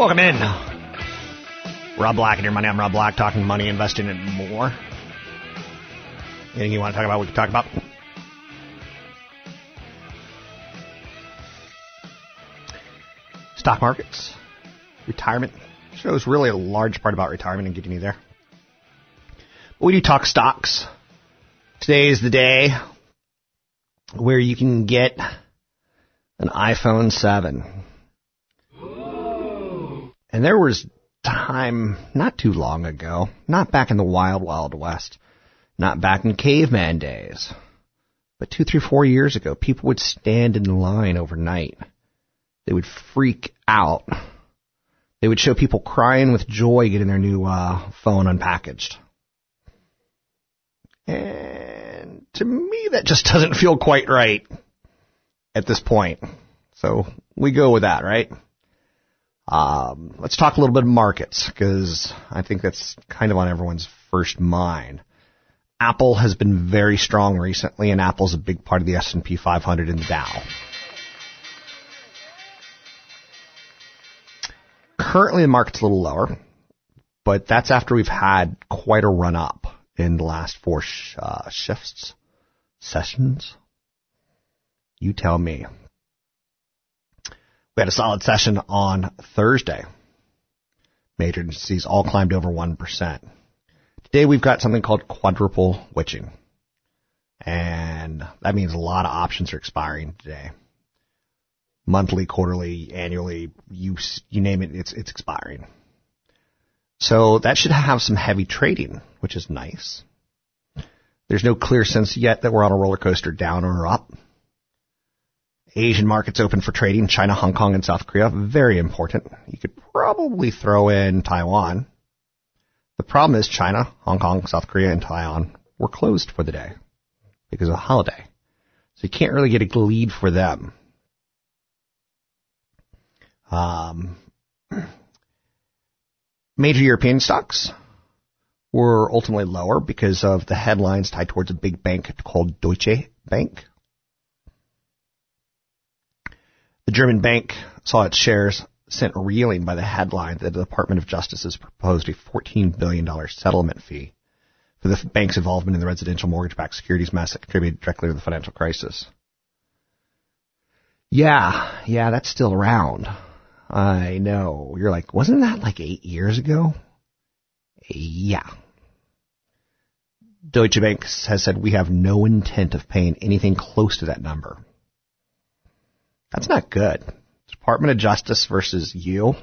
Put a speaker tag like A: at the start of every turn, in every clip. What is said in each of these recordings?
A: Welcome in. Rob Black and your money. I'm Rob Black, talking money, investing, and more. Anything you want to talk about, we can talk about. Stock markets, retirement. Show is really a large part about retirement and getting you there. But we do talk stocks. Today is the day where you can get an iPhone 7 and there was time not too long ago, not back in the wild, wild west, not back in caveman days, but two, three, four years ago, people would stand in line overnight. They would freak out. They would show people crying with joy getting their new uh, phone unpackaged. And to me, that just doesn't feel quite right at this point. So we go with that, right? Um, let's talk a little bit of markets because I think that's kind of on everyone's first mind. Apple has been very strong recently, and Apple's a big part of the S&P 500 and the Dow. Currently, the market's a little lower, but that's after we've had quite a run up in the last four sh- uh, shifts, sessions. You tell me. We had a solid session on Thursday. Major indices all climbed over 1%. Today we've got something called quadruple witching. And that means a lot of options are expiring today. Monthly, quarterly, annually, you, you name it, it's, it's expiring. So that should have some heavy trading, which is nice. There's no clear sense yet that we're on a roller coaster down or up. Asian markets open for trading, China, Hong Kong, and South Korea. Very important. You could probably throw in Taiwan. The problem is China, Hong Kong, South Korea, and Taiwan were closed for the day because of a holiday. So you can't really get a lead for them. Um, major European stocks were ultimately lower because of the headlines tied towards a big bank called Deutsche Bank. The German bank saw its shares sent reeling by the headline that the Department of Justice has proposed a $14 billion settlement fee for the bank's involvement in the residential mortgage-backed securities mess that contributed directly to the financial crisis. Yeah, yeah, that's still around. I know. You're like, wasn't that like eight years ago? Yeah. Deutsche Bank has said we have no intent of paying anything close to that number. That's not good. Department of Justice versus you.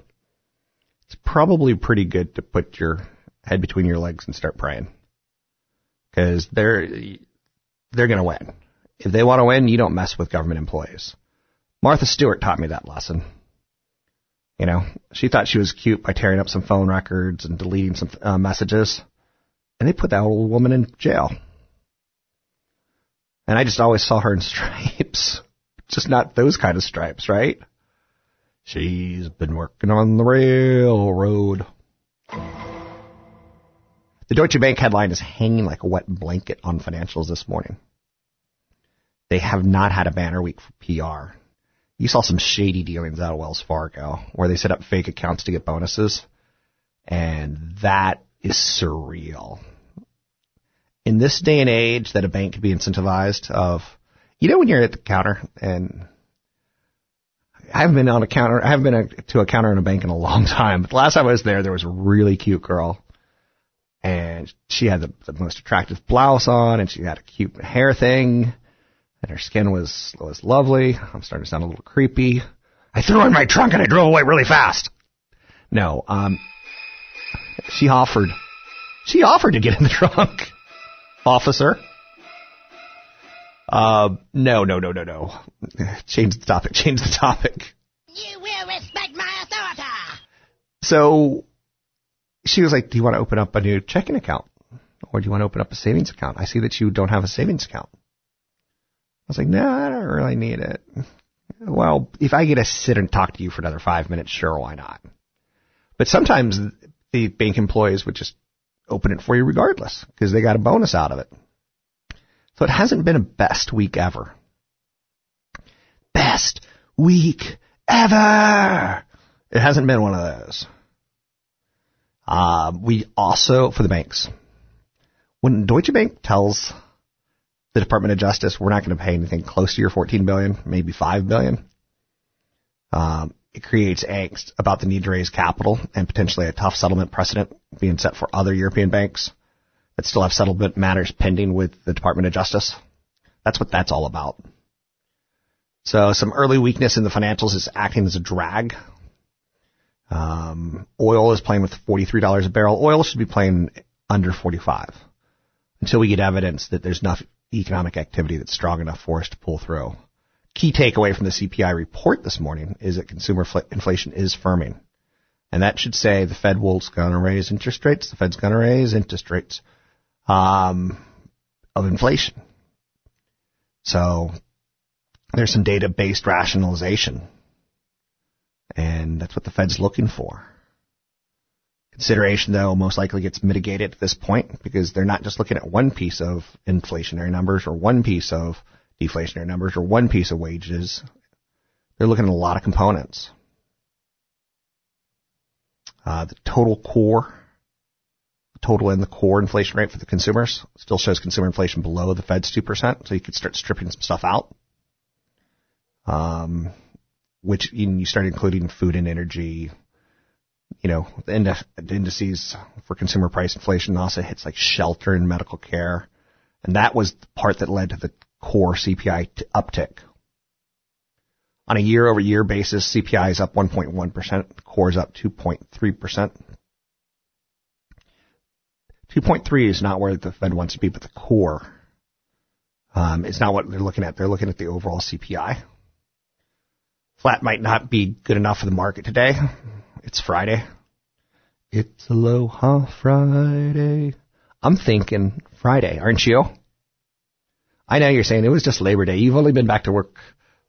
A: It's probably pretty good to put your head between your legs and start praying. Cause they're, they're gonna win. If they want to win, you don't mess with government employees. Martha Stewart taught me that lesson. You know, she thought she was cute by tearing up some phone records and deleting some uh, messages. And they put that old woman in jail. And I just always saw her in stripes just not those kind of stripes, right? She's been working on the railroad. The Deutsche Bank headline is hanging like a wet blanket on financials this morning. They have not had a banner week for PR. You saw some shady dealings out of Wells Fargo where they set up fake accounts to get bonuses. And that is surreal. In this day and age that a bank could be incentivized of, you know, when you're at the counter and I haven't been on a counter, I haven't been a, to a counter in a bank in a long time, but the last time I was there, there was a really cute girl and she had the, the most attractive blouse on and she had a cute hair thing and her skin was was lovely. I'm starting to sound a little creepy. I threw in my trunk and I drove away really fast. No, um, she offered, she offered to get in the trunk, officer. Uh, no, no, no, no, no. Change the topic. Change the topic.
B: You will respect my authority.
A: So she was like, "Do you want to open up a new checking account, or do you want to open up a savings account? I see that you don't have a savings account." I was like, "No, I don't really need it." Well, if I get to sit and talk to you for another five minutes, sure, why not? But sometimes the bank employees would just open it for you regardless because they got a bonus out of it. So it hasn't been a best week ever. Best week ever. It hasn't been one of those. Uh, we also, for the banks, when Deutsche Bank tells the Department of Justice we're not going to pay anything close to your 14 billion, maybe 5 billion, um, it creates angst about the need to raise capital and potentially a tough settlement precedent being set for other European banks that still have settlement matters pending with the Department of Justice. That's what that's all about. So some early weakness in the financials is acting as a drag um, oil is playing with $43 a barrel. Oil should be playing under 45 until we get evidence that there's enough economic activity that's strong enough for us to pull through. Key takeaway from the CPI report this morning is that consumer fl- inflation is firming. And that should say the Fed will going to raise interest rates. The Fed's going to raise interest rates um, of inflation. So there's some data-based rationalization and that's what the Fed's looking for. Consideration, though, most likely gets mitigated at this point because they're not just looking at one piece of inflationary numbers or one piece of deflationary numbers or one piece of wages. They're looking at a lot of components. Uh, the total core, total in the core inflation rate for the consumers still shows consumer inflation below the Fed's 2%, so you could start stripping some stuff out. Um, which you start including food and energy, you know, the indices for consumer price inflation also hits like shelter and medical care. And that was the part that led to the core CPI uptick. On a year over year basis, CPI is up 1.1%, core is up 2.3%. 2.3 is not where the Fed wants to be, but the core um, is not what they're looking at. They're looking at the overall CPI. Flat might not be good enough for the market today. It's Friday. It's Aloha Friday. I'm thinking Friday, aren't you? I know you're saying it was just Labor Day. You've only been back to work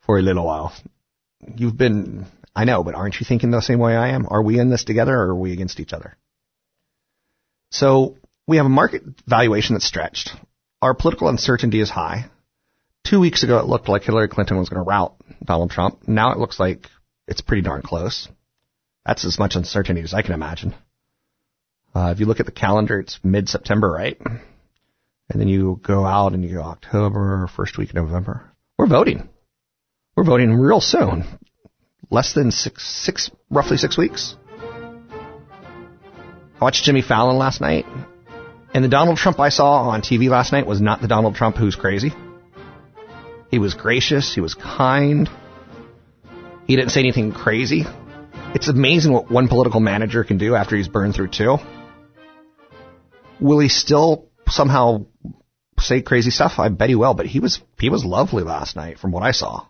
A: for a little while. You've been, I know, but aren't you thinking the same way I am? Are we in this together or are we against each other? So we have a market valuation that's stretched. Our political uncertainty is high. Two weeks ago, it looked like Hillary Clinton was going to rout Donald Trump. Now it looks like it's pretty darn close. That's as much uncertainty as I can imagine. Uh, if you look at the calendar, it's mid-September, right? And then you go out and you go October, first week of November. We're voting. We're voting real soon. Less than six, six, roughly six weeks. I watched Jimmy Fallon last night, and the Donald Trump I saw on TV last night was not the Donald Trump who's crazy. He was gracious. He was kind. He didn't say anything crazy. It's amazing what one political manager can do after he's burned through two. Will he still somehow say crazy stuff? I bet he will, but he was he was lovely last night from what I saw.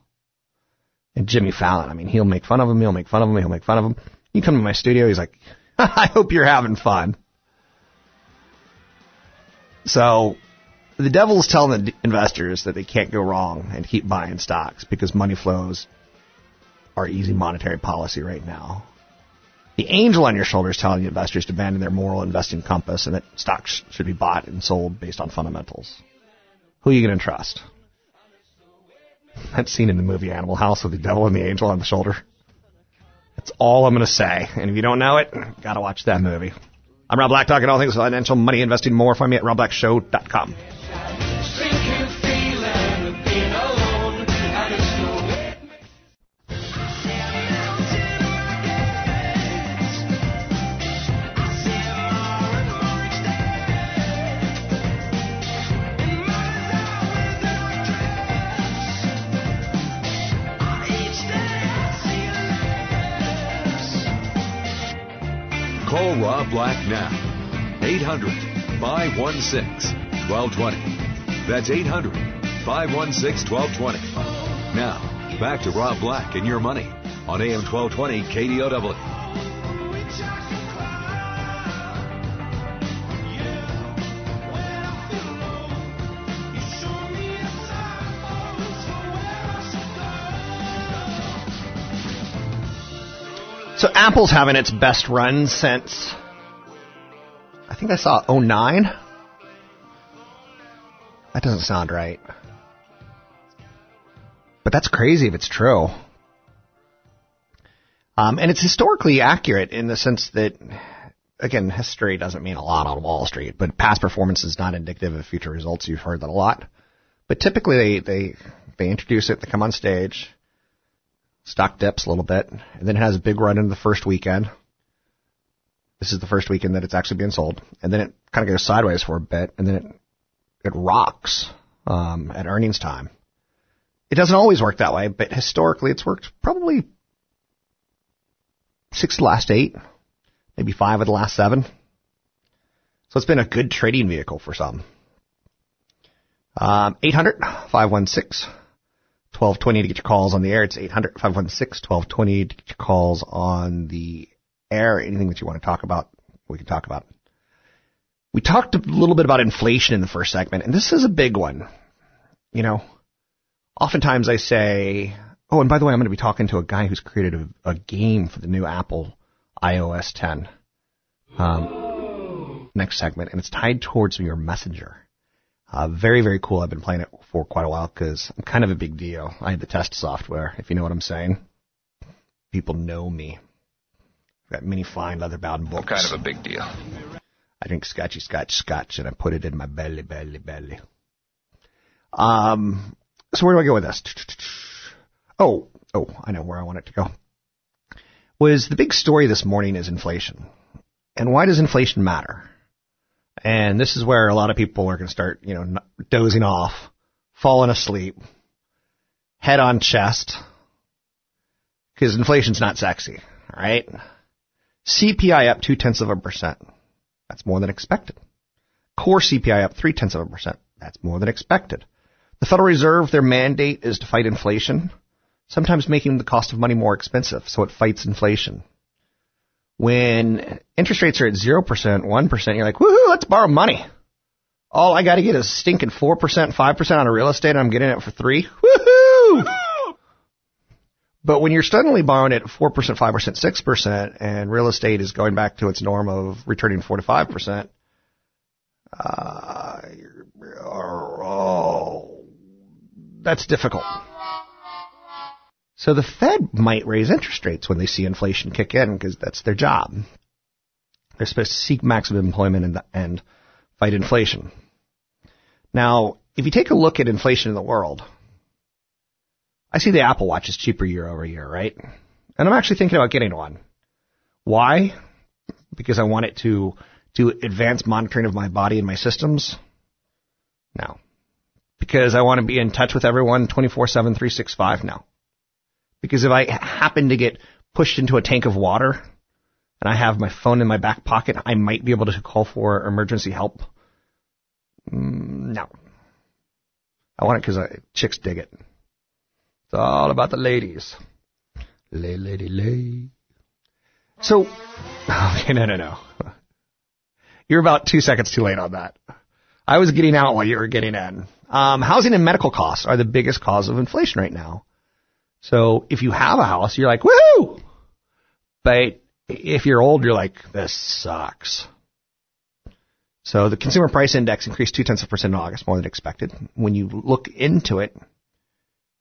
A: And Jimmy Fallon, I mean, he'll make fun of him, he'll make fun of him, he'll make fun of him. You come to my studio, he's like, I hope you're having fun. So the devil is telling the investors that they can't go wrong and keep buying stocks because money flows are easy monetary policy right now. The angel on your shoulder is telling the investors to abandon their moral investing compass and that stocks should be bought and sold based on fundamentals. Who are you going to trust? That scene in the movie Animal House with the devil and the angel on the shoulder. That's all I'm going to say. And if you don't know it, gotta watch that movie. I'm Rob Black, talking all things financial, money, investing, more. Find me at robblackshow.com.
C: Black now. 800 516 1220. That's 800 516 1220. Now, back to Rob Black and your money on AM 1220 KDOW.
A: So Apple's having its best run since think I saw 09. That doesn't sound right. But that's crazy if it's true. Um, and it's historically accurate in the sense that, again, history doesn't mean a lot on Wall Street, but past performance is not indicative of future results. You've heard that a lot. But typically they, they, they introduce it, they come on stage, stock dips a little bit, and then it has a big run in the first weekend. This is the first weekend that it's actually being sold, and then it kind of goes sideways for a bit, and then it it rocks um, at earnings time. It doesn't always work that way, but historically it's worked probably six of the last eight, maybe five of the last seven. So it's been a good trading vehicle for some. Um, 800 516 1220 to get your calls on the air. It's 800 516 1220 to get your calls on the air. Anything that you want to talk about, we can talk about. We talked a little bit about inflation in the first segment, and this is a big one. You know, oftentimes I say, oh, and by the way, I'm going to be talking to a guy who's created a, a game for the new Apple iOS 10 um, next segment, and it's tied towards your messenger. Uh, very, very cool. I've been playing it for quite a while because I'm kind of a big deal. I had the test software, if you know what I'm saying. People know me. Got many fine leather bound books.
D: Kind of a big deal.
A: I drink scotchy scotch scotch and I put it in my belly, belly, belly. Um, so where do I go with this? Oh, oh, I know where I want it to go. Was the big story this morning is inflation. And why does inflation matter? And this is where a lot of people are going to start, you know, dozing off, falling asleep, head on chest, because inflation's not sexy, right? CPI up two tenths of a percent. That's more than expected. Core CPI up three tenths of a percent. That's more than expected. The Federal Reserve, their mandate is to fight inflation, sometimes making the cost of money more expensive, so it fights inflation. When interest rates are at 0%, 1%, you're like, woohoo, let's borrow money. All I got to get is stinking 4%, 5% on a real estate, and I'm getting it for 3 Woohoo! But when you're suddenly borrowing at 4%, 5%, 6%, and real estate is going back to its norm of returning 4 to 5%, uh, oh, that's difficult. So the Fed might raise interest rates when they see inflation kick in because that's their job. They're supposed to seek maximum employment and, and fight inflation. Now, if you take a look at inflation in the world, I see the Apple Watch is cheaper year over year, right? And I'm actually thinking about getting one. Why? Because I want it to do advanced monitoring of my body and my systems? No. Because I want to be in touch with everyone 24-7, 365? No. Because if I happen to get pushed into a tank of water and I have my phone in my back pocket, I might be able to call for emergency help. Mm, no. I want it because chicks dig it. It's all about the ladies. Lay, lady, lay. So, okay, no, no, no. You're about two seconds too late on that. I was getting out while you were getting in. Um, housing and medical costs are the biggest cause of inflation right now. So if you have a house, you're like, woohoo! But if you're old, you're like, this sucks. So the consumer price index increased two tenths of percent in August, more than expected. When you look into it,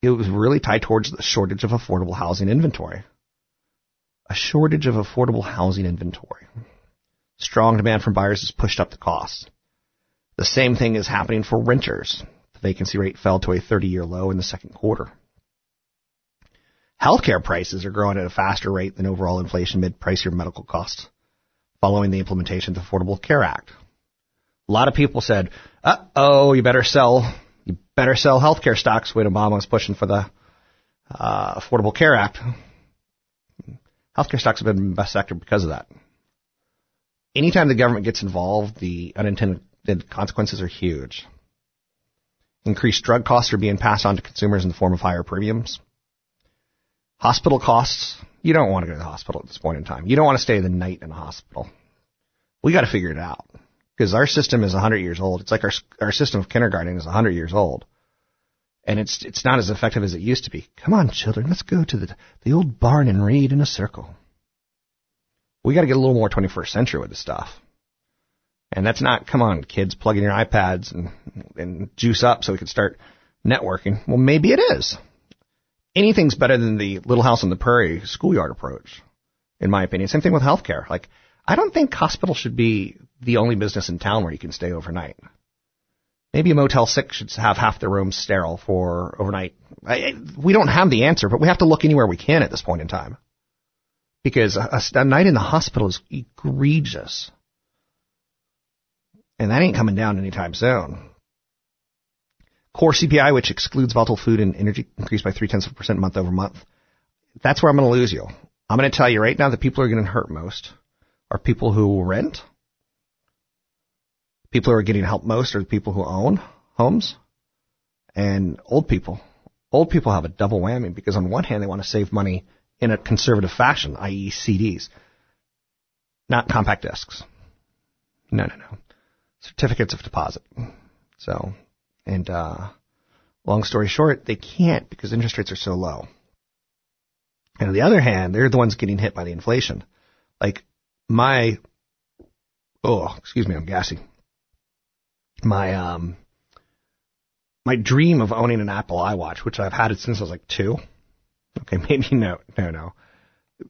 A: it was really tied towards the shortage of affordable housing inventory. A shortage of affordable housing inventory. Strong demand from buyers has pushed up the cost. The same thing is happening for renters. The vacancy rate fell to a 30 year low in the second quarter. Healthcare prices are growing at a faster rate than overall inflation amid pricier medical costs following the implementation of the Affordable Care Act. A lot of people said, uh oh, you better sell, you better sell healthcare stocks when Obama was pushing for the uh, Affordable Care Act. Healthcare stocks have been the best sector because of that. Anytime the government gets involved, the unintended consequences are huge. Increased drug costs are being passed on to consumers in the form of higher premiums. Hospital costs, you don't want to go to the hospital at this point in time. You don't want to stay the night in the hospital. We got to figure it out because our system is 100 years old. It's like our our system of kindergarten is 100 years old, and it's it's not as effective as it used to be. Come on, children, let's go to the the old barn and read in a circle. We got to get a little more 21st century with this stuff. And that's not, come on, kids, plug in your iPads and, and juice up so we can start networking. Well, maybe it is. Anything's better than the Little House on the Prairie schoolyard approach, in my opinion. Same thing with healthcare. Like, I don't think hospital should be the only business in town where you can stay overnight. Maybe a Motel 6 should have half the rooms sterile for overnight. I, we don't have the answer, but we have to look anywhere we can at this point in time. Because a, a night in the hospital is egregious. And that ain't coming down anytime soon. Core CPI, which excludes volatile food and energy, increased by three tenths of a percent month over month. That's where I'm going to lose you. I'm going to tell you right now the people are to hurt most are people who rent. People who are getting help most are the people who own homes and old people. Old people have a double whammy because on one hand they want to save money in a conservative fashion, i.e. CDs, not compact discs. No, no, no certificates of deposit. So, and uh, long story short, they can't because interest rates are so low. And on the other hand, they're the ones getting hit by the inflation. Like my, oh, excuse me, I'm gassy. My um, my dream of owning an Apple iWatch, which I've had it since I was like two. Okay, maybe no, no, no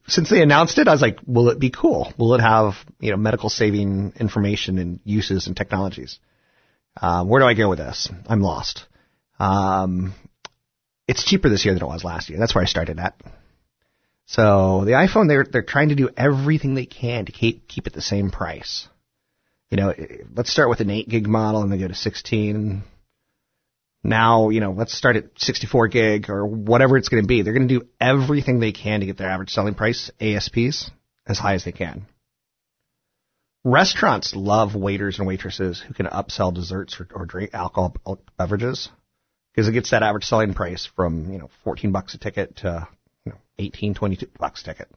A: since they announced it, I was like, will it be cool? Will it have, you know, medical saving information and uses and technologies? Um, where do I go with this? I'm lost. Um, it's cheaper this year than it was last year. That's where I started at. So the iPhone, they're they're trying to do everything they can to keep keep it the same price. You know, eh, let's start with an 8 gig model and then go to 16 now, you know, let's start at 64 gig or whatever it's going to be. They're going to do everything they can to get their average selling price, ASPs, as high as they can. Restaurants love waiters and waitresses who can upsell desserts or, or drink alcohol beverages because it gets that average selling price from, you know, 14 bucks a ticket to, you know, 18, 22 bucks a ticket.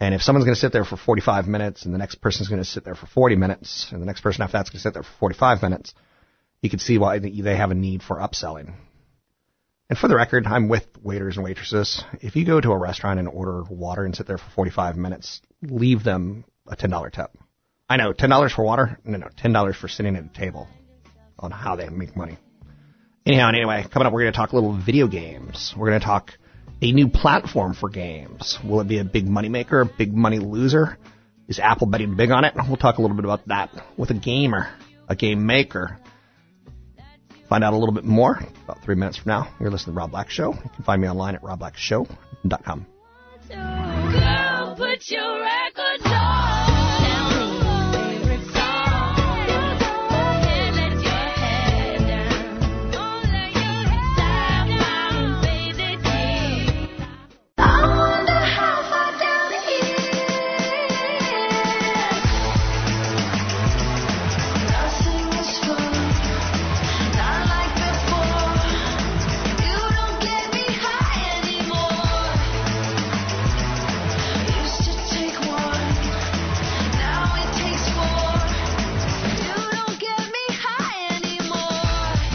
A: And if someone's going to sit there for 45 minutes and the next person's going to sit there for 40 minutes and the next person after that's going to sit there for 45 minutes, you can see why they have a need for upselling. And for the record, I'm with waiters and waitresses. If you go to a restaurant and order water and sit there for 45 minutes, leave them a $10 tip. I know, $10 for water? No, no, $10 for sitting at a table on how they make money. Anyhow, and anyway, coming up, we're going to talk little video games. We're going to talk a new platform for games. Will it be a big money maker, a big money loser? Is Apple betting big on it? We'll talk a little bit about that with a gamer, a game maker. Find out a little bit more about three minutes from now. You're listening to Rob Black Show. You can find me online at robblackshow.com. Girl,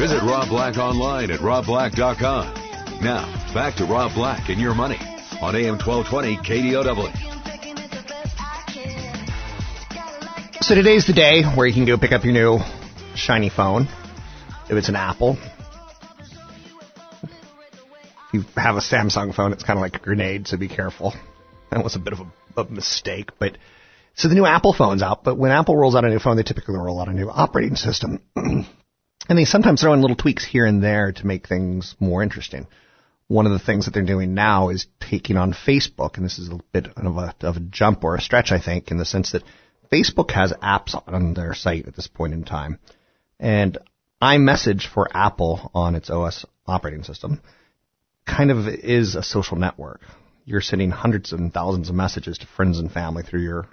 C: Visit Rob Black online at robblack.com. Now, back to Rob Black and your money on AM 1220 KDOW.
A: So today's the day where you can go pick up your new shiny phone. If it's an Apple. If you have a Samsung phone, it's kind of like a grenade, so be careful. That was a bit of a, a mistake, but so the new Apple phone's out, but when Apple rolls out a new phone, they typically roll out a new operating system. and they sometimes throw in little tweaks here and there to make things more interesting. One of the things that they're doing now is taking on Facebook, and this is a bit of a, of a jump or a stretch, I think, in the sense that Facebook has apps on their site at this point in time. And iMessage for Apple on its OS operating system kind of is a social network. You're sending hundreds and thousands of messages to friends and family through your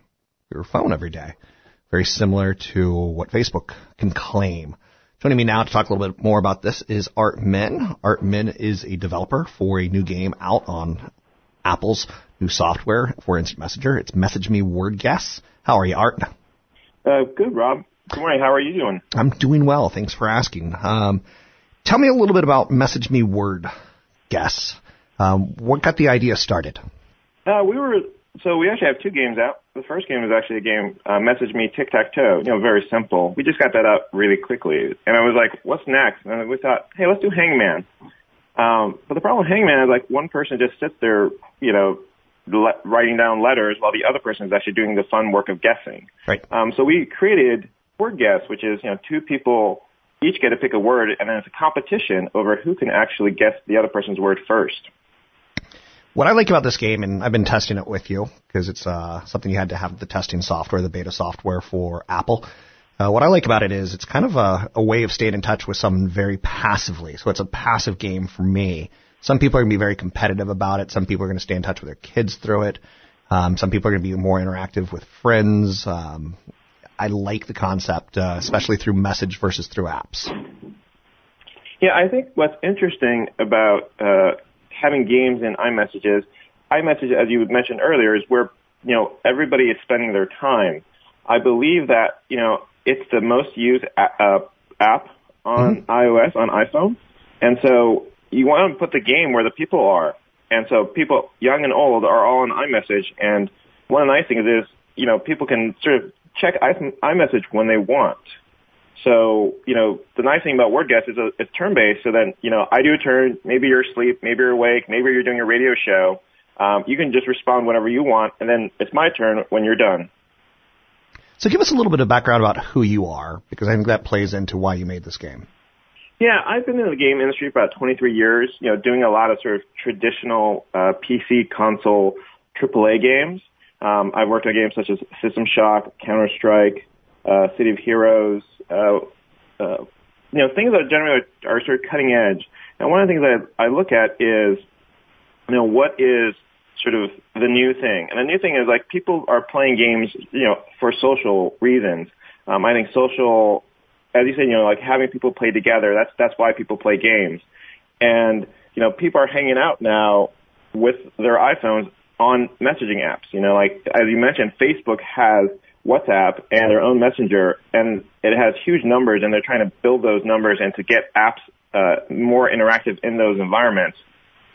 A: your phone every day. Very similar to what Facebook can claim. Joining me now to talk a little bit more about this is Art Min. Art Min is a developer for a new game out on Apple's new software for Instant Messenger. It's Message Me Word Guess. How are you, Art?
D: Uh, good, Rob. Good morning. How are you doing?
A: I'm doing well. Thanks for asking. Um, tell me a little bit about Message Me Word Guess. Um, what got the idea started?
D: Uh, we were so we actually have two games out. The first game is actually a game, uh, Message Me Tic Tac Toe. You know, very simple. We just got that up really quickly, and I was like, "What's next?" And we thought, "Hey, let's do Hangman." Um, but the problem with Hangman is like one person just sits there, you know, le- writing down letters while the other person is actually doing the fun work of guessing.
A: Right.
D: Um, so we created Word Guess, which is you know two people each get to pick a word, and then it's a competition over who can actually guess the other person's word first.
A: What I like about this game, and I've been testing it with you because it's uh, something you had to have the testing software, the beta software for Apple. Uh, what I like about it is it's kind of a, a way of staying in touch with someone very passively. So it's a passive game for me. Some people are going to be very competitive about it. Some people are going to stay in touch with their kids through it. Um, some people are going to be more interactive with friends. Um, I like the concept, uh, especially through message versus through apps.
D: Yeah, I think what's interesting about uh, having games in iMessages, iMessage, as you mentioned earlier, is where you know everybody is spending their time. I believe that you know it's the most used a- uh, app on mm-hmm. iOS on iPhone, and so you want to put the game where the people are. And so people, young and old, are all on iMessage. And one of the nice things is, you know, people can sort of check iMessage when they want. So, you know, the nice thing about word guess is it's turn based. So then, you know, I do a turn, maybe you're asleep, maybe you're awake, maybe you're doing a radio show. Um, you can just respond whenever you want, and then it's my turn when you're done.
A: So give us a little bit of background about who you are, because I think that plays into why you made this game.
D: Yeah, I've been in the game industry for about 23 years, you know, doing a lot of sort of traditional uh, PC console AAA games. Um, I've worked on games such as System Shock, Counter Strike, uh, City of Heroes, uh, uh, you know, things that generally are, are sort of cutting edge. And one of the things that I look at is, you know, what is sort of the new thing? And the new thing is like people are playing games, you know, for social reasons. Um, I think social, as you said, you know, like having people play together. That's that's why people play games. And you know, people are hanging out now with their iPhones on messaging apps. You know, like as you mentioned, Facebook has WhatsApp and their own messenger, and it has huge numbers, and they're trying to build those numbers and to get apps uh, more interactive in those environments.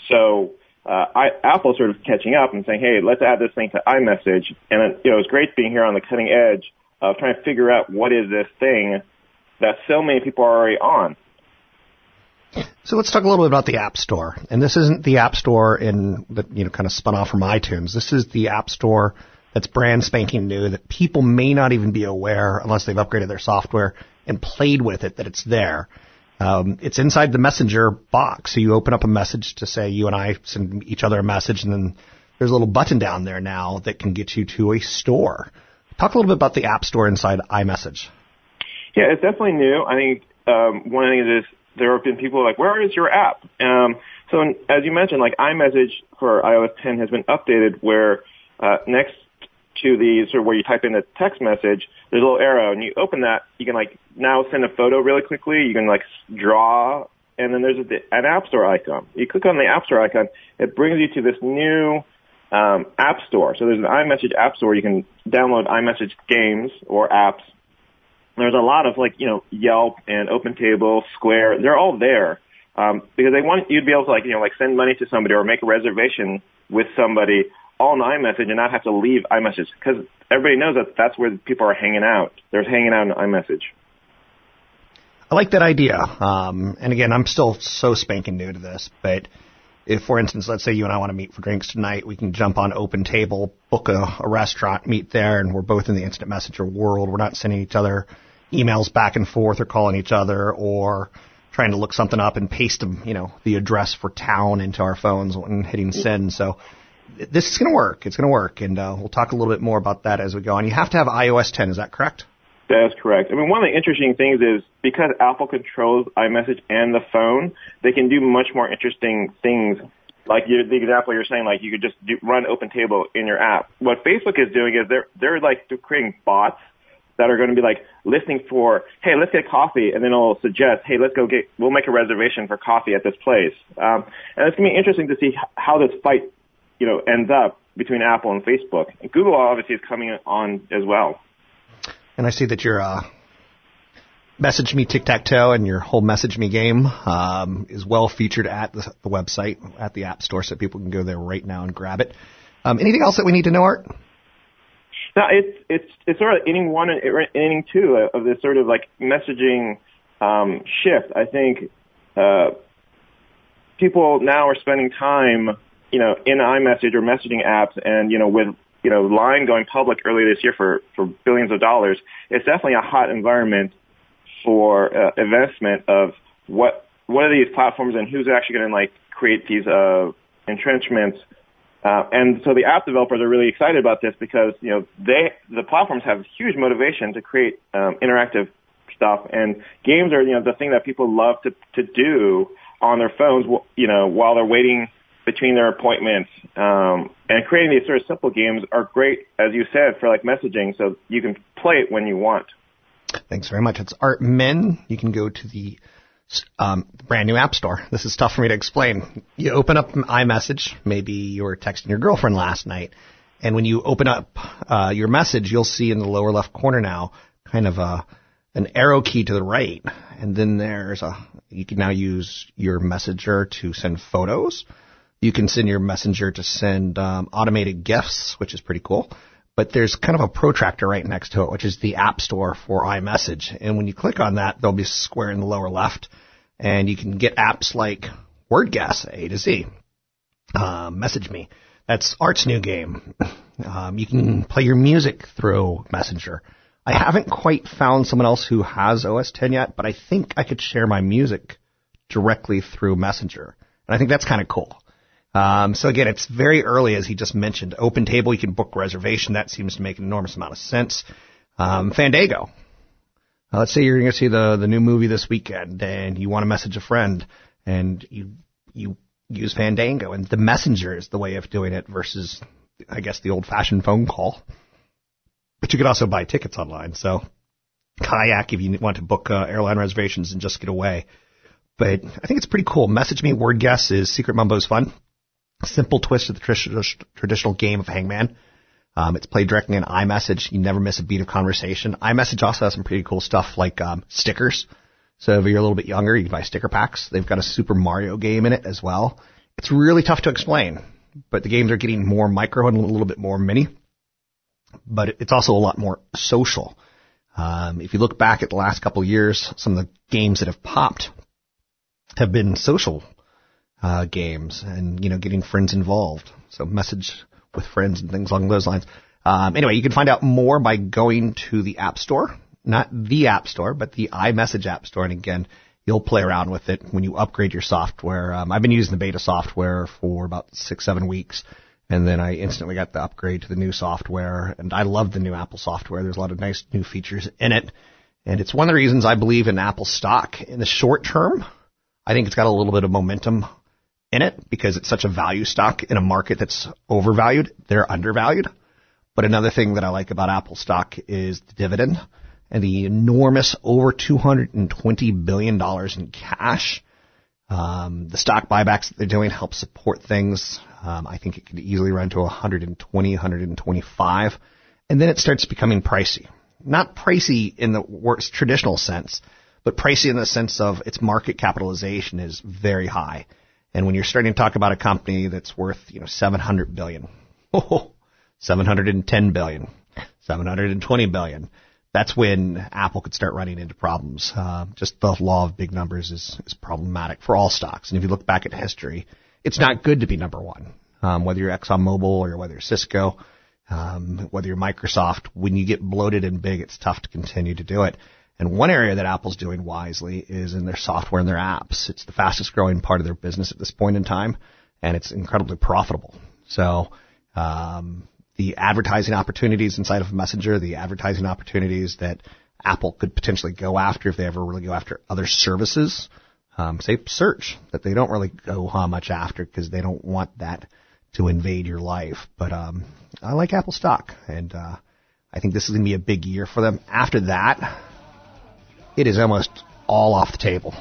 D: So uh, I, Apple sort of catching up and saying, hey, let's add this thing to iMessage. And you know, it's great being here on the cutting edge of trying to figure out what is this thing that so many people are already on.
A: So let's talk a little bit about the App Store. And this isn't the App Store in that you know kind of spun off from iTunes. This is the App Store that's brand spanking new that people may not even be aware unless they've upgraded their software and played with it that it's there. Um, it's inside the messenger box. So you open up a message to say you and I send each other a message, and then there's a little button down there now that can get you to a store. Talk a little bit about the App Store inside iMessage.
D: Yeah, it's definitely new. I think um, one thing is there have been people like, where is your app? Um, so as you mentioned, like iMessage for iOS 10 has been updated where uh, next to the sort of where you type in a text message, there's a little arrow, and you open that, you can like now send a photo really quickly. You can like draw, and then there's a, an App Store icon. You click on the App Store icon, it brings you to this new um, App Store. So there's an iMessage App Store. You can download iMessage games or apps. There's a lot of like you know Yelp and OpenTable, Square. They're all there. um, because they want you to be able to like you know like send money to somebody or make a reservation with somebody all in iMessage and not have to leave iMessage because everybody knows that that's where people are hanging out. They're hanging out in iMessage.
A: I like that idea. Um, and again, I'm still so spanking new to this, but if, for instance, let's say you and I want to meet for drinks tonight, we can jump on Open Table, book a, a restaurant, meet there, and we're both in the instant messenger world. We're not sending each other emails back and forth or calling each other or trying to look something up and paste them, you know, the address for town into our phones and hitting send. So this is going to work. It's going to work, and uh, we'll talk a little bit more about that as we go on. You have to have iOS 10. Is that correct?
D: That is correct. I mean, one of the interesting things is because Apple controls iMessage and the phone, they can do much more interesting things. Like you, the example you're saying, like you could just do, run Open Table in your app. What Facebook is doing is they're they're like creating bots that are going to be like listening for, hey, let's get coffee, and then it'll suggest, hey, let's go get, we'll make a reservation for coffee at this place. Um, and it's going to be interesting to see how this fight, you know, ends up between Apple and Facebook. And Google obviously is coming on as well.
A: And I see that your uh, Message Me Tic Tac Toe and your whole Message Me game um, is well featured at the, the, website, at the App Store, so people can go there right now and grab it. Um, anything else that we need to know, Art?
D: No, it's it's it's sort of inning one and inning two of this sort of like messaging um, shift. I think uh, people now are spending time, you know, in iMessage or messaging apps, and you know, with you know, Line going public earlier this year for, for billions of dollars, it's definitely a hot environment for uh, investment of what what are these platforms and who's actually going to like create these uh, entrenchments. Uh, and so the app developers are really excited about this because you know they the platforms have huge motivation to create um, interactive stuff, and games are you know the thing that people love to to do on their phones, you know, while they're waiting between their appointments. Um, and creating these sort of simple games are great, as you said, for like messaging, so you can play it when you want.
A: Thanks very much. It's Art Min. You can go to the um, brand new app store. This is tough for me to explain. You open up iMessage. Maybe you were texting your girlfriend last night, and when you open up uh, your message, you'll see in the lower left corner now kind of a an arrow key to the right, and then there's a you can now use your messenger to send photos you can send your messenger to send um, automated gifts, which is pretty cool. But there's kind of a protractor right next to it, which is the App Store for iMessage. And when you click on that, there'll be a square in the lower left, and you can get apps like WordGuess, A to Z, uh, Message Me. That's Art's new game. Um, you can play your music through Messenger. I haven't quite found someone else who has OS 10 yet, but I think I could share my music directly through Messenger. And I think that's kind of cool. Um, so again, it's very early, as he just mentioned. Open table, you can book reservation. That seems to make an enormous amount of sense. Um, Fandango. Uh, let's say you're going to see the the new movie this weekend, and you want to message a friend, and you you use Fandango, and the messenger is the way of doing it versus, I guess, the old-fashioned phone call. But you could also buy tickets online. So, kayak if you want to book uh, airline reservations and just get away. But I think it's pretty cool. Message me word guess is Secret Mumbo's fun simple twist of the traditional game of Hangman. Um, it's played directly in iMessage. You never miss a beat of conversation. iMessage also has some pretty cool stuff like um, stickers. So if you're a little bit younger, you can buy sticker packs. They've got a Super Mario game in it as well. It's really tough to explain, but the games are getting more micro and a little bit more mini. But it's also a lot more social. Um, if you look back at the last couple years, some of the games that have popped have been social uh, games and you know getting friends involved. So message with friends and things along those lines. Um, anyway, you can find out more by going to the App Store, not the App Store, but the iMessage App Store. And again, you'll play around with it when you upgrade your software. Um, I've been using the beta software for about six, seven weeks. And then I instantly got the upgrade to the new software. And I love the new Apple software. There's a lot of nice new features in it. And it's one of the reasons I believe in Apple stock in the short term. I think it's got a little bit of momentum in it because it's such a value stock in a market that's overvalued. They're undervalued. But another thing that I like about Apple stock is the dividend and the enormous over $220 billion in cash. Um, the stock buybacks that they're doing help support things. Um, I think it could easily run to 120, 125. And then it starts becoming pricey. Not pricey in the traditional sense, but pricey in the sense of its market capitalization is very high. And when you're starting to talk about a company that's worth, you know, 700 billion, oh, 710 billion, 720 billion, that's when Apple could start running into problems. Uh, just the law of big numbers is, is problematic for all stocks. And if you look back at history, it's not good to be number one. Um, whether you're ExxonMobil or whether you're Cisco, um, whether you're Microsoft, when you get bloated and big, it's tough to continue to do it. And one area that Apple's doing wisely is in their software and their apps. It's the fastest growing part of their business at this point in time, and it's incredibly profitable. So, um, the advertising opportunities inside of Messenger, the advertising opportunities that Apple could potentially go after if they ever really go after other services, um, say search, that they don't really go how much after because they don't want that to invade your life. But um, I like Apple stock, and uh, I think this is going to be a big year for them. After that, it is almost all off the table.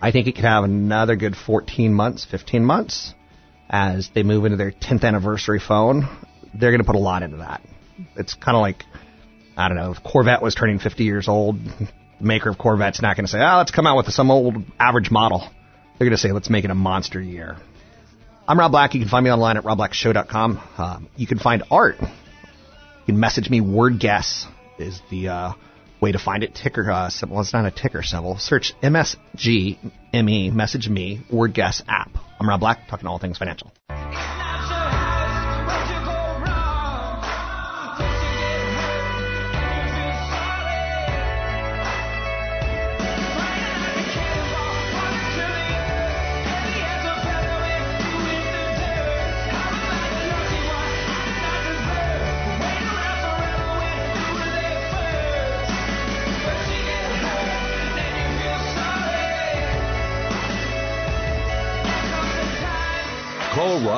A: I think it could have another good 14 months, 15 months as they move into their 10th anniversary phone. They're going to put a lot into that. It's kind of like, I don't know, if Corvette was turning 50 years old, the maker of Corvette's not going to say, oh, let's come out with some old average model. They're going to say, let's make it a monster year. I'm Rob Black. You can find me online at robblackshow.com. Um, you can find art. You can message me. Word guess is the uh, way to find it. Ticker uh, symbol. It's not a ticker symbol. Search MSGME, message me, word guess app. I'm Rob Black, talking all things financial.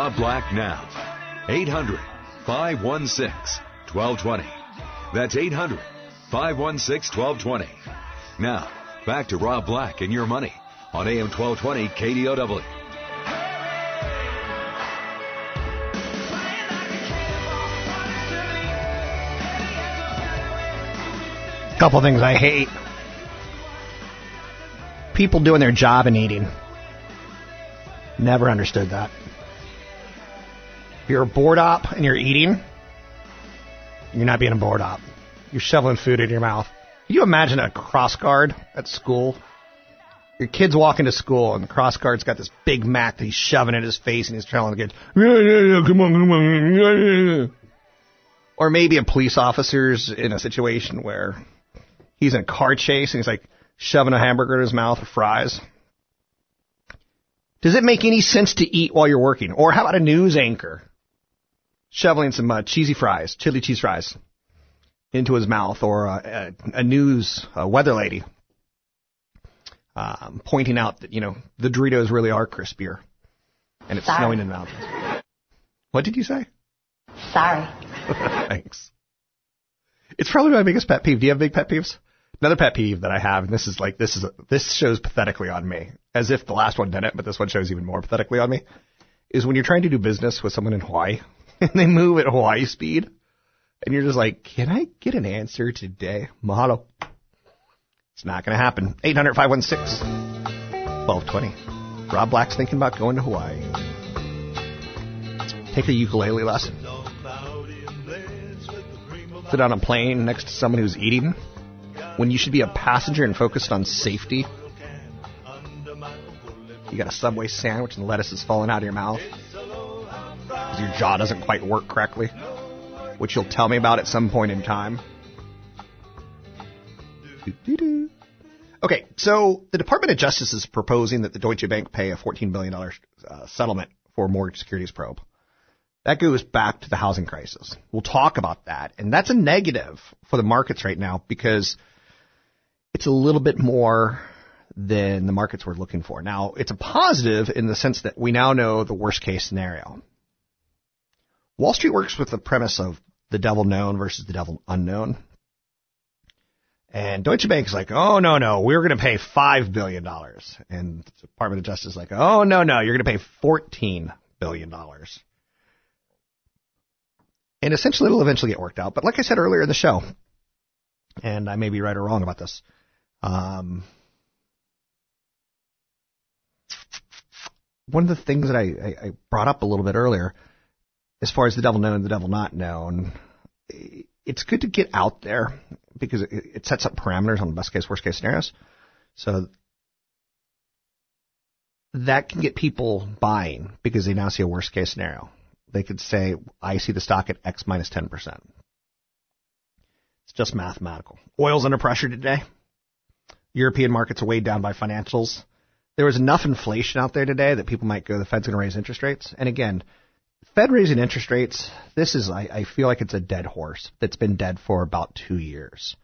C: Rob Black now. 800 516 1220. That's 800 516 1220. Now, back to Rob Black and your money on AM 1220 KDOW.
A: Couple things I hate. People doing their job and eating. Never understood that. You're a board op and you're eating, you're not being a board op. You're shoveling food in your mouth. Can you imagine a cross guard at school? Your kid's walking to school and the cross guard's got this big Mac that he's shoving in his face and he's telling the kids, yeah, yeah, yeah, come on, come on, yeah, yeah. Or maybe a police officer's in a situation where he's in a car chase and he's like shoving a hamburger in his mouth or fries. Does it make any sense to eat while you're working? Or how about a news anchor shoveling some uh, cheesy fries, chili cheese fries, into his mouth, or a, a, a news a weather lady um, pointing out that you know the Doritos really are crispier, and it's
E: Sorry.
A: snowing in the mountains. What did you say?
E: Sorry.
A: Thanks. It's probably my biggest pet peeve. Do you have big pet peeves? Another pet peeve that I have, and this is like this is this shows pathetically on me, as if the last one didn't, but this one shows even more pathetically on me, is when you're trying to do business with someone in Hawaii and they move at Hawaii speed, and you're just like, can I get an answer today? Mahalo. It's not going to happen. 800 516 1220. Rob Black's thinking about going to Hawaii. Take a ukulele lesson. Sit on a plane next to someone who's eating when you should be a passenger and focused on safety. You got a Subway sandwich and the lettuce is falling out of your mouth because your jaw doesn't quite work correctly, which you'll tell me about at some point in time. Doo-doo-doo. Okay, so the Department of Justice is proposing that the Deutsche Bank pay a $14 billion uh, settlement for mortgage securities probe. That goes back to the housing crisis. We'll talk about that. And that's a negative for the markets right now because it's a little bit more than the markets were looking for. Now, it's a positive in the sense that we now know the worst case scenario. Wall Street works with the premise of the devil known versus the devil unknown. And Deutsche Bank is like, oh, no, no, we're going to pay $5 billion. And the Department of Justice is like, oh, no, no, you're going to pay $14 billion. And essentially it'll eventually get worked out. But like I said earlier in the show, and I may be right or wrong about this, Um, one of the things that I, I, I brought up a little bit earlier, as far as the devil known and the devil not known, it's good to get out there because it, it sets up parameters on the best case, worst case scenarios. So that can get people buying because they now see a worst case scenario. They could say, I see the stock at X minus 10%. It's just mathematical. Oil's under pressure today. European markets are weighed down by financials. There was enough inflation out there today that people might go, the Fed's going to raise interest rates. And again, Fed raising interest rates, this is, I, I feel like it's a dead horse that's been dead for about two years.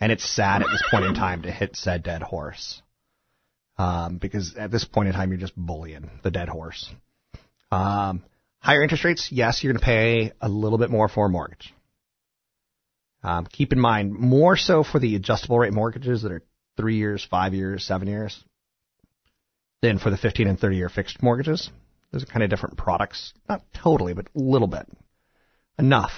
A: And it's sad at this point in time to hit said dead horse. Um, because at this point in time, you're just bullying the dead horse. Um, higher interest rates, yes, you're going to pay a little bit more for a mortgage. Um, keep in mind, more so for the adjustable rate mortgages that are three years, five years, seven years, than for the 15 and 30 year fixed mortgages. Those are kind of different products. Not totally, but a little bit. Enough.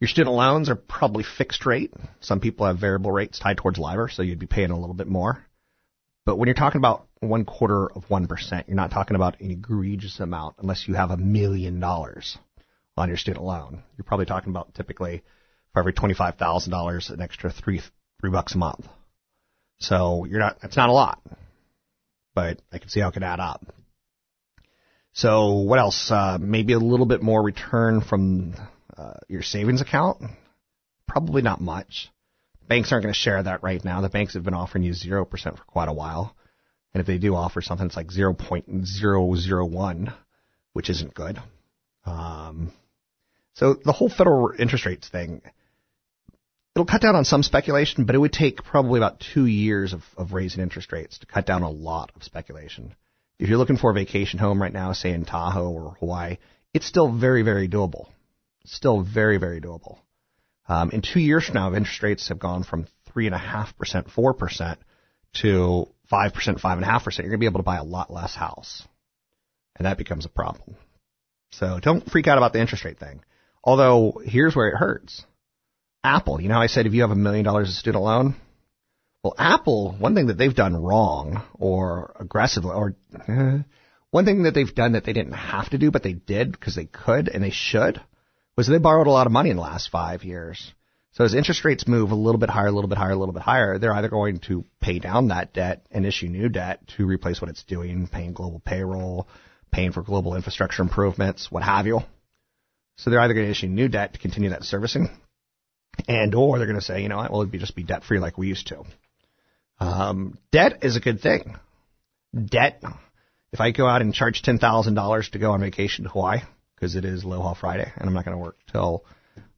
A: Your student loans are probably fixed rate. Some people have variable rates tied towards LIBOR, so you'd be paying a little bit more. But when you're talking about one quarter of 1%, you're not talking about an egregious amount unless you have a million dollars on your student loan. You're probably talking about typically for every $25,000, an extra three, three bucks a month. So you're not, it's not a lot, but I can see how it could add up. So what else? Uh, maybe a little bit more return from uh, your savings account. Probably not much. Banks aren't going to share that right now. The banks have been offering you 0% for quite a while. And if they do offer something, it's like 0.001, which isn't good. Um, so the whole federal interest rates thing, it'll cut down on some speculation, but it would take probably about two years of, of raising interest rates to cut down a lot of speculation if you're looking for a vacation home right now, say in Tahoe or Hawaii, it's still very, very doable. Still very, very doable. Um, in two years from now, if interest rates have gone from three and a half percent, four percent, to five percent, five and a half percent, you're gonna be able to buy a lot less house, and that becomes a problem. So don't freak out about the interest rate thing. Although here's where it hurts. Apple, you know, I said if you have a million dollars of student loan, well, Apple, one thing that they've done wrong or aggressively, or uh, one thing that they've done that they didn't have to do, but they did because they could and they should, was they borrowed a lot of money in the last five years. So as interest rates move a little bit higher, a little bit higher, a little bit higher, they're either going to pay down that debt and issue new debt to replace what it's doing, paying global payroll, paying for global infrastructure improvements, what have you. So they're either going to issue new debt to continue that servicing, and or they're going to say, you know what, well, it'd be just be debt free like we used to. Um, debt is a good thing. Debt. If I go out and charge ten thousand dollars to go on vacation to Hawaii because it is Aloha Friday and I'm not going to work till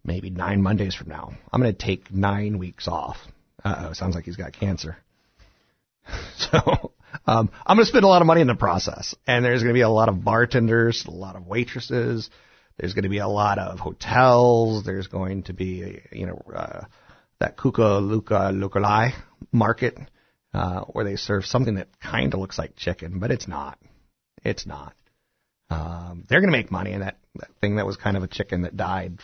A: maybe nine Mondays from now, I'm going to take nine weeks off. Uh oh, sounds like he's got cancer. so um, I'm going to spend a lot of money in the process, and there's going to be a lot of bartenders, a lot of waitresses. There's going to be a lot of hotels. There's going to be, you know, uh, that Kuka Luka Lukalai market uh, where they serve something that kind of looks like chicken, but it's not. It's not. Um, they're going to make money, and that, that thing that was kind of a chicken that died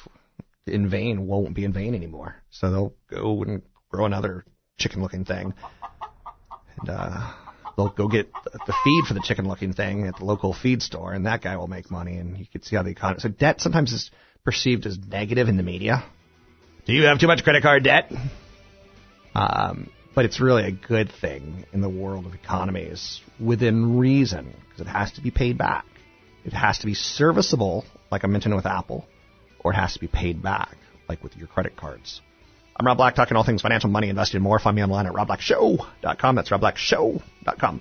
A: in vain won't be in vain anymore. So they'll go and grow another chicken-looking thing, and uh, they'll go get the feed for the chicken-looking thing at the local feed store, and that guy will make money. And you can see how the economy. So debt sometimes is perceived as negative in the media. Do you have too much credit card debt? Um, but it's really a good thing in the world of economies within reason because it has to be paid back. It has to be serviceable, like I mentioned with Apple, or it has to be paid back, like with your credit cards. I'm Rob Black, talking all things financial, money, investing, more. Find me online at robblackshow.com. That's robblackshow.com.